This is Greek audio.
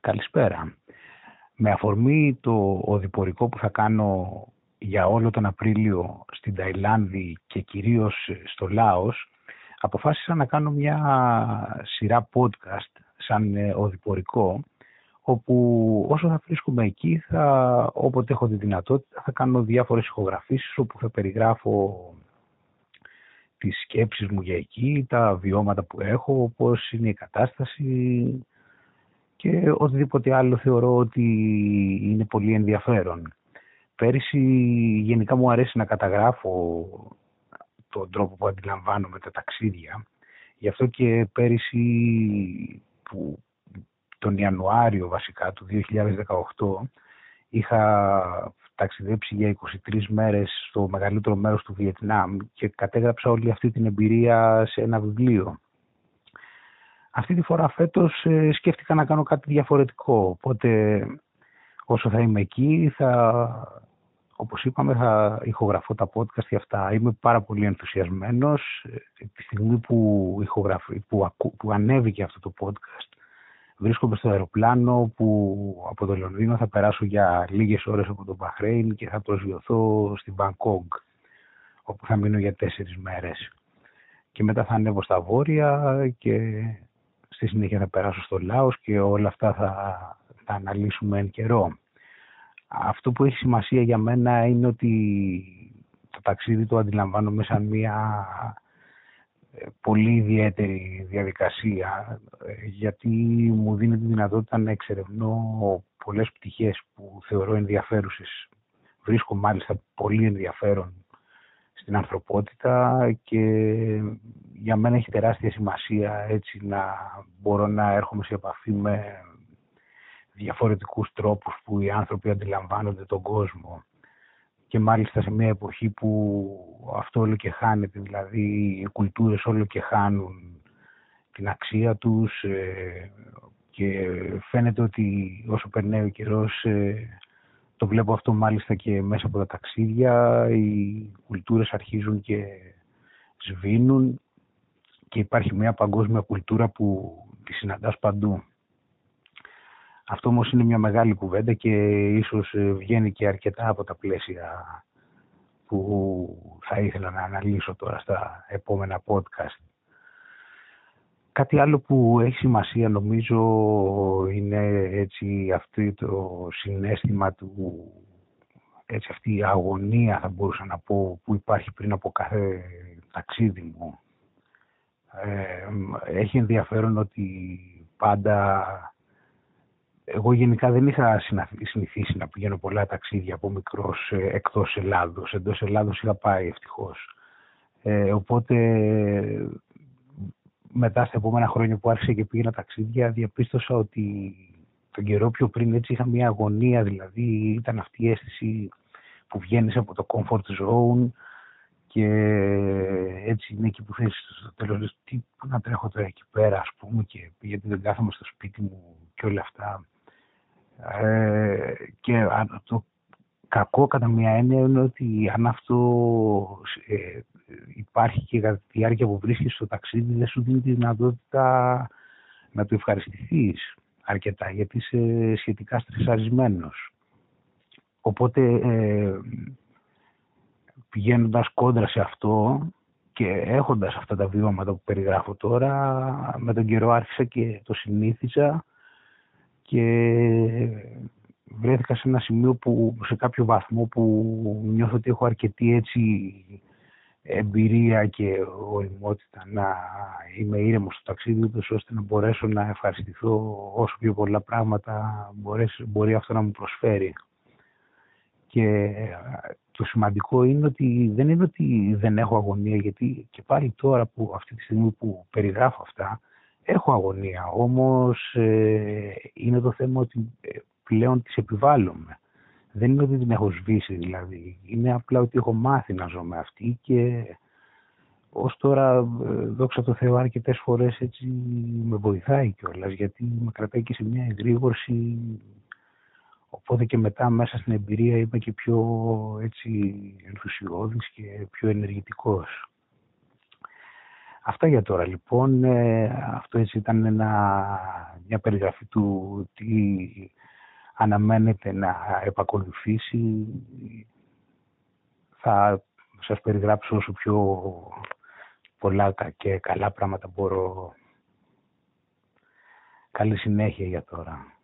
Καλησπέρα. Με αφορμή το οδηπορικό που θα κάνω για όλο τον Απρίλιο στην Ταϊλάνδη και κυρίως στο Λάος, αποφάσισα να κάνω μια σειρά podcast σαν ε, οδηπορικό, όπου όσο θα βρίσκομαι εκεί, θα, όποτε έχω τη δυνατότητα, θα κάνω διάφορες ηχογραφήσεις όπου θα περιγράφω τις σκέψεις μου για εκεί, τα βιώματα που έχω, πώς είναι η κατάσταση και οτιδήποτε άλλο θεωρώ ότι είναι πολύ ενδιαφέρον. Πέρυσι γενικά μου αρέσει να καταγράφω τον τρόπο που αντιλαμβάνομαι τα ταξίδια. Γι' αυτό και πέρυσι που τον Ιανουάριο βασικά του 2018 είχα ταξιδέψει για 23 μέρες στο μεγαλύτερο μέρος του Βιετνάμ και κατέγραψα όλη αυτή την εμπειρία σε ένα βιβλίο. Αυτή τη φορά φέτος ε, σκέφτηκα να κάνω κάτι διαφορετικό, οπότε όσο θα είμαι εκεί θα, όπως είπαμε, θα ηχογραφώ τα podcast για αυτά. Είμαι πάρα πολύ ενθουσιασμένος. Ε, τη στιγμή που, που, που ανέβηκε αυτό το podcast βρίσκομαι στο αεροπλάνο που από το Λονδίνο θα περάσω για λίγες ώρες από το Μπαχρέιν και θα προσγειωθώ στην Μπανκόγκ όπου θα μείνω για τέσσερις μέρες. Και μετά θα ανέβω στα βόρεια και στη συνέχεια θα περάσω στο Λάος και όλα αυτά θα, θα αναλύσουμε εν καιρό. Αυτό που έχει σημασία για μένα είναι ότι το ταξίδι το αντιλαμβάνομαι σαν μια πολύ ιδιαίτερη διαδικασία ε, γιατί μου δίνει τη δυνατότητα να εξερευνώ πολλές πτυχές που θεωρώ ενδιαφέρουσες. Βρίσκω μάλιστα πολύ ενδιαφέρον στην ανθρωπότητα και για μένα έχει τεράστια σημασία έτσι να μπορώ να έρχομαι σε επαφή με διαφορετικούς τρόπους που οι άνθρωποι αντιλαμβάνονται τον κόσμο. Και μάλιστα σε μια εποχή που αυτό όλο και χάνεται, δηλαδή οι κουλτούρες όλο και χάνουν την αξία τους ε, και φαίνεται ότι όσο περνάει ο καιρός ε, το βλέπω αυτό μάλιστα και μέσα από τα ταξίδια οι κουλτούρες αρχίζουν και σβήνουν και υπάρχει μια παγκόσμια κουλτούρα που τη συναντάς παντού. Αυτό όμως είναι μια μεγάλη κουβέντα και ίσως ε, βγαίνει και αρκετά από τα πλαίσια που θα ήθελα να αναλύσω τώρα στα επόμενα podcast. Κάτι άλλο που έχει σημασία νομίζω είναι έτσι αυτό το συνέστημα του έτσι αυτή η αγωνία θα μπορούσα να πω που υπάρχει πριν από κάθε ταξίδι μου. Ε, έχει ενδιαφέρον ότι πάντα εγώ γενικά δεν είχα συνηθίσει να πηγαίνω πολλά ταξίδια από μικρός ε, εκτός Ελλάδος. Εντός Ελλάδος είχα πάει ευτυχώς. Ε, οπότε μετά στα επόμενα χρόνια που άρχισα και πήγαινα ταξίδια διαπίστωσα ότι τον καιρό πιο πριν έτσι είχα μια αγωνία δηλαδή ήταν αυτή η αίσθηση που βγαίνεις από το comfort zone και έτσι είναι εκεί που θες στο τέλος. Τι που να τρέχω τώρα εκεί πέρα ας πούμε και γιατί δεν κάθομαι στο σπίτι μου και όλα αυτά ε, και το κακό κατά μια έννοια είναι ότι αν αυτό ε, υπάρχει και κατά τη διάρκεια που βρίσκεσαι στο ταξίδι δεν σου δίνει τη δυνατότητα να το ευχαριστηθείς αρκετά γιατί είσαι σχετικά στρεσαρισμένος. Οπότε ε, πηγαίνοντας κόντρα σε αυτό και έχοντας αυτά τα βιώματα που περιγράφω τώρα με τον καιρό άρχισα και το συνήθιζα και βρέθηκα σε ένα σημείο που σε κάποιο βαθμό που νιώθω ότι έχω αρκετή έτσι εμπειρία και οριμότητα να είμαι ήρεμος στο ταξίδι ούτως ώστε να μπορέσω να ευχαριστηθώ όσο πιο πολλά πράγματα μπορέσει, μπορεί αυτό να μου προσφέρει. Και το σημαντικό είναι ότι δεν είναι ότι δεν έχω αγωνία γιατί και πάλι τώρα που αυτή τη στιγμή που περιγράφω αυτά έχω αγωνία, όμως ε, είναι το θέμα ότι ε, πλέον τις επιβάλλομαι. Δεν είναι ότι την έχω σβήσει δηλαδή, είναι απλά ότι έχω μάθει να ζω με αυτή και ως τώρα, ε, δόξα τω Θεώ, αρκετές φορές έτσι με βοηθάει κιόλας γιατί με κρατάει και σε μια εγρήγορση οπότε και μετά μέσα στην εμπειρία είμαι και πιο έτσι ενθουσιώδης και πιο ενεργητικός. Αυτά για τώρα λοιπόν. Ε, αυτό έτσι ήταν ένα, μια περιγραφή του τι αναμένεται να επακολουθήσει. Θα σας περιγράψω όσο πιο πολλά και καλά πράγματα μπορώ. Καλή συνέχεια για τώρα.